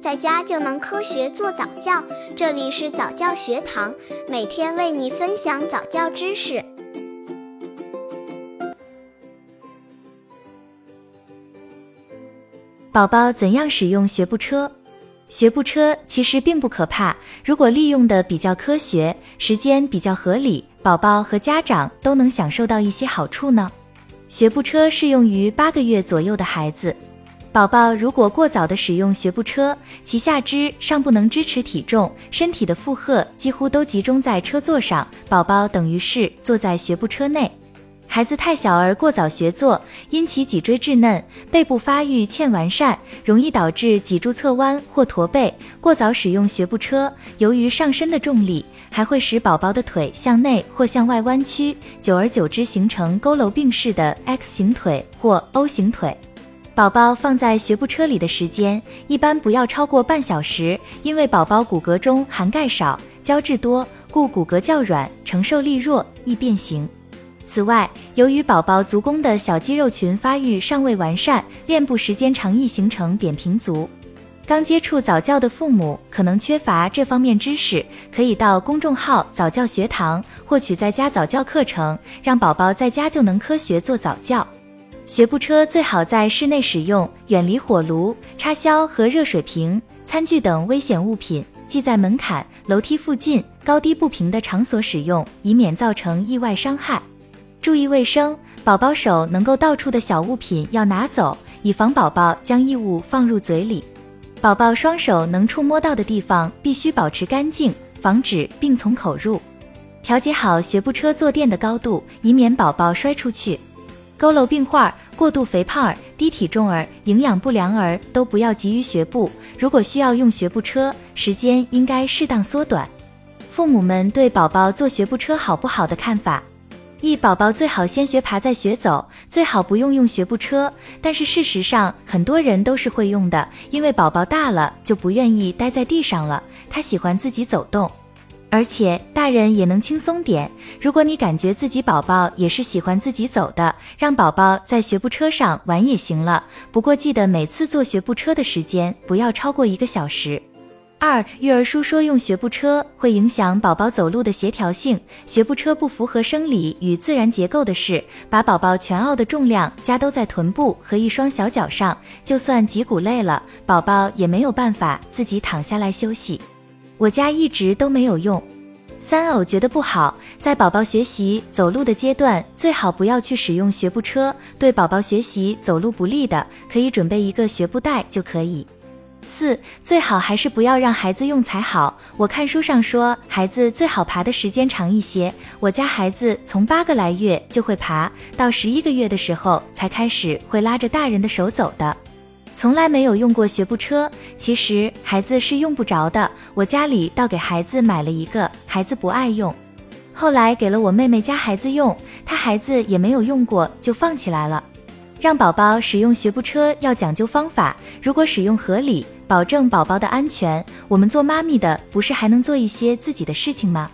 在家就能科学做早教。这里是早教学堂，每天为你分享早教知识。宝宝怎样使用学步车？学步车其实并不可怕，如果利用的比较科学，时间比较合理，宝宝和家长都能享受到一些好处呢。学步车适用于八个月左右的孩子。宝宝如果过早的使用学步车，其下肢尚不能支持体重，身体的负荷几乎都集中在车座上，宝宝等于是坐在学步车内。孩子太小而过早学坐，因其脊椎稚嫩，背部发育欠完善，容易导致脊柱侧弯或驼背。过早使用学步车，由于上身的重力，还会使宝宝的腿向内或向外弯曲，久而久之形成佝偻病式的 X 型腿或 O 型腿。宝宝放在学步车里的时间一般不要超过半小时，因为宝宝骨骼中含钙少、胶质多，故骨骼较软，承受力弱，易变形。此外，由于宝宝足弓的小肌肉群发育尚未完善，练步时间长易形成扁平足。刚接触早教的父母可能缺乏这方面知识，可以到公众号早教学堂获取在家早教课程，让宝宝在家就能科学做早教。学步车最好在室内使用，远离火炉、插销和热水瓶、餐具等危险物品，忌在门槛、楼梯附近、高低不平的场所使用，以免造成意外伤害。注意卫生，宝宝手能够到处的小物品要拿走，以防宝宝将异物放入嘴里。宝宝双手能触摸到的地方必须保持干净，防止病从口入。调节好学步车坐垫的高度，以免宝宝摔出去。佝偻病患儿、过度肥胖儿、低体重儿、营养不良儿都不要急于学步。如果需要用学步车，时间应该适当缩短。父母们对宝宝坐学步车好不好的看法？一宝宝最好先学爬再学走，最好不用用学步车。但是事实上，很多人都是会用的，因为宝宝大了就不愿意待在地上了，他喜欢自己走动。而且大人也能轻松点。如果你感觉自己宝宝也是喜欢自己走的，让宝宝在学步车上玩也行了。不过记得每次坐学步车的时间不要超过一个小时。二育儿书说用学步车会影响宝宝走路的协调性，学步车不符合生理与自然结构的是，把宝宝全奥的重量加都在臀部和一双小脚上，就算脊骨累了，宝宝也没有办法自己躺下来休息。我家一直都没有用。三偶觉得不好，在宝宝学习走路的阶段，最好不要去使用学步车，对宝宝学习走路不利的，可以准备一个学步带就可以。四最好还是不要让孩子用才好。我看书上说，孩子最好爬的时间长一些。我家孩子从八个来月就会爬，到十一个月的时候才开始会拉着大人的手走的，从来没有用过学步车。其实孩子是用不着的，我家里倒给孩子买了一个，孩子不爱用，后来给了我妹妹家孩子用，她孩子也没有用过就放起来了。让宝宝使用学步车要讲究方法，如果使用合理，保证宝宝的安全，我们做妈咪的不是还能做一些自己的事情吗？